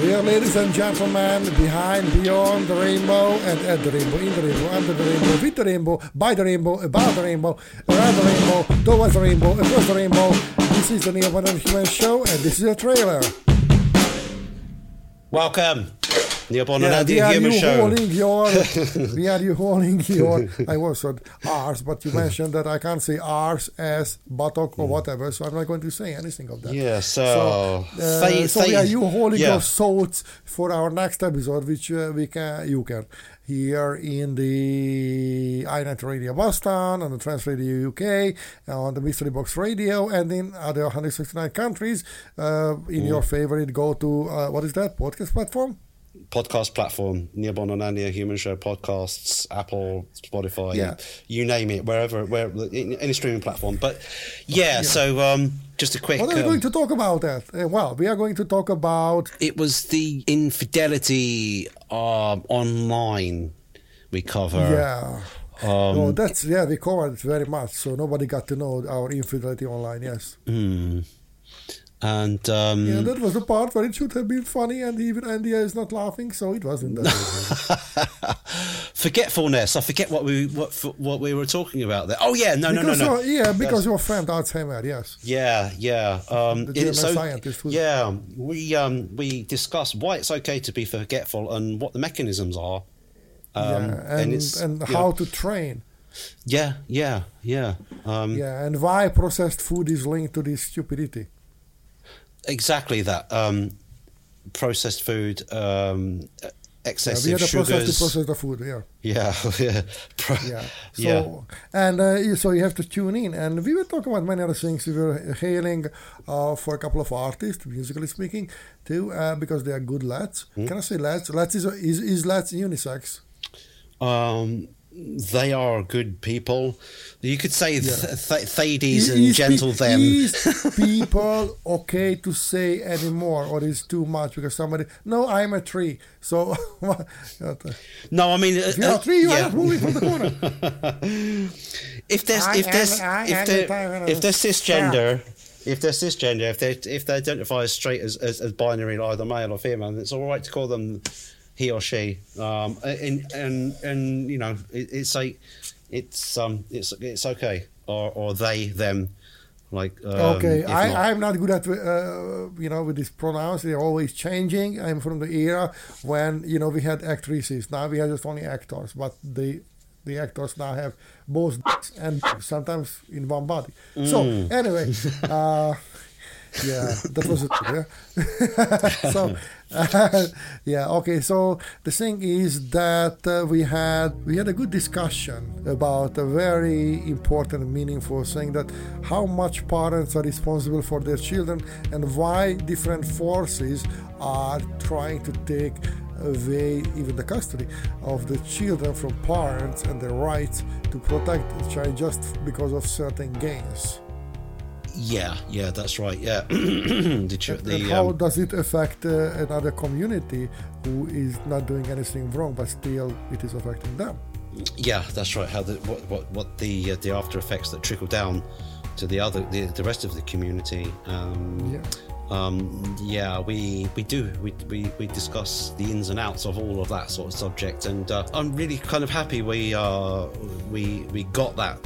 Dear ladies and gentlemen, behind, beyond the rainbow, and at the rainbow, in the rainbow, under the rainbow, with the rainbow, by the rainbow, above the rainbow, around the rainbow, towards the rainbow, across the rainbow. This is the Neil Human Show, and this is a trailer. Welcome, Yeah, and we you Show. holding your, we are you holding your, I was said R's, but you mentioned that I can't say R's, S, buttock, or whatever, so I'm not going to say anything of that. Yeah, so, So, uh, Thay- so we are you holding yeah. your thoughts for our next episode, which uh, we can you can hear in the iNet Radio Boston, on the Trans Radio UK, on the Mystery Box Radio, and in other 169 countries. Uh, in your favorite go to uh, what is that podcast platform? Podcast platform, Neil Bond and Human Show podcasts, Apple, Spotify, Yeah. you name it, wherever, where any streaming platform. But yeah, so um, just a quick. What are we um, going to talk about that? Uh, well, we are going to talk about it was the infidelity um, online we cover. yeah. Um, oh, that's yeah. We covered it very much, so nobody got to know our infidelity online. Yes. hmm. And um, Yeah, that was the part where it should have been funny, and even Andy is not laughing, so it wasn't that. forgetfulness. I forget what we what what we were talking about there. Oh yeah, no, no, because no, no. your- yeah, because your friend Alzheimer, yes. Yeah, yeah. Um, The German so- scientist yeah, we um, we discussed why it's okay to be forgetful and what the mechanisms are. Um, yeah, and it's, and, you how know, to train. yeah, yeah, yeah. Um, Yeah, and why processed food is linked to this stupidity. Exactly that. Um, processed food, um, Yeah, we had process sugars. to process the food. Yeah, Yeah, yeah, Pro- yeah. So yeah. and uh, so you have to tune in, and we were talking about many other things. We were hailing uh, for a couple of artists, musically speaking, too, uh, because they are good lads. Hmm? Can I say lads? Lads is is, is lads unisex? Um, they are good people. You could say Yeah. th- Thades and Is pe- gentle them. Is people okay to say anymore, or is too much because somebody? No, I'm a tree. So No, I mean, uh, if you're a uh, tree, you yeah. are moving from the corner. if there's I if there's I if am they're, the tyrant of if they're cisgender if they're cisgender if they if they identify as straight as, as, as binary either male or female it's all right to call them he or she um and and and you know it, it's like it's um it's it's okay or or they them like um, okay, I, I'm not good at uh, you know with these pronouns. They're always changing. I'm from the era when you know we had actresses. Now we have just only actors, but the the actors now have both and sometimes in one body. So Mm. anyway, uh, yeah, that was it. Yeah. so uh, yeah, okay. So the thing is that uh, we had we had a good discussion about a very important, meaningful thing that how much parents are responsible for their children and why different forces are trying to take away even the custody of the children from parents and their rights to protect the child just because of certain gains. Yeah yeah that's right yeah the, And the how um, does it affect uh, another community who is not doing anything wrong, but still it is affecting them? Yeah, that's right. How the what what, what the uh, the after effects that trickle down to the other the, the rest of the community. Um, Yeah. um, yeah, we we do we, we we discuss the ins and outs of all of that sort of subject, and uh, I'm really kind of happy we uh we we got that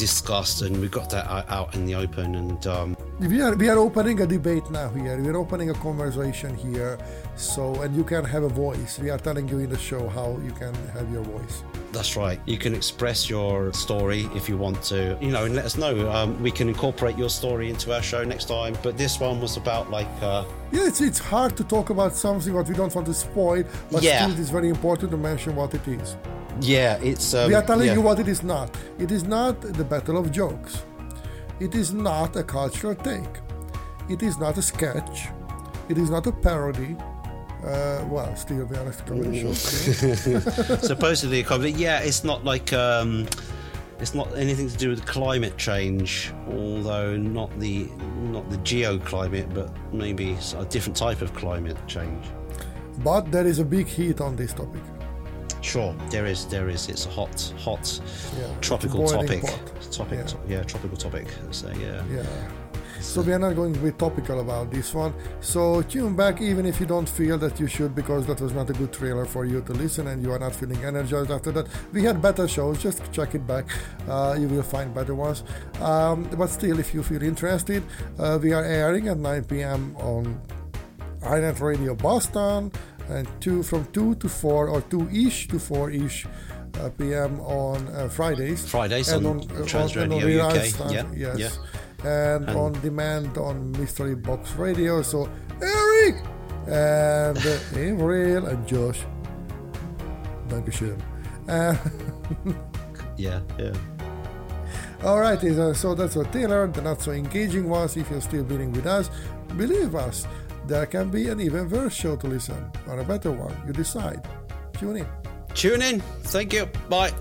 discussed and we got that out- in the open, and um, We are we are opening a debate now here. We are opening a conversation here, so and you can have a voice. We are telling you in the show how you can have your voice. That's right. You can express your story if you want to, you know, and let us know. Um, we can incorporate your story into our show next time. But this one was about like, uh, Yeah, it's it's hard to talk about something what we don't want to spoil, but Yeah. still it is very important to mention what it is. Yeah, it's. Um, we are telling yeah. you what it is not. It is not the battle of jokes. It is not a cultural take. It is not a sketch. It is not a parody. Uh, well, still, the a comedy show. supposedly a comedy. Yeah, it's not like. Um, it's not anything to do with climate change, although not the not the geoclimate, but maybe a different type of climate change. But there is a big heat on this topic. Sure, there is, there is. It's a hot, hot, Yeah, tropical topic. pot. Topic, Yeah. yeah. yeah, tropical topic. So yeah. Yeah. So we are not going to be topical about this one. So tune back even if you don't feel that you should because that was not a good trailer for you to listen and you are not feeling energized after that. We had better shows, just check it back. Uh, you will find better ones. Um, but still, if you feel interested, uh, we are airing at 9 p.m. on iNet Radio Boston and two from 2 to 4 or 2-ish to 4-ish uh, p.m. on uh, Fridays. Fridays and on, uh, Trans on- and on UK. Stand, Yeah, yes. yeah. And, And- on demand on Mystery Box Radio. So Eric and Avril and Josh. Dankeschön. Uh, Yeah, yeah. all right, so that's what Taylor, the not so engaging ones. If you're still being with us, believe us, there can be an even worse show to listen or a better one. You decide. Tune in. Tune in. Thank you. Bye.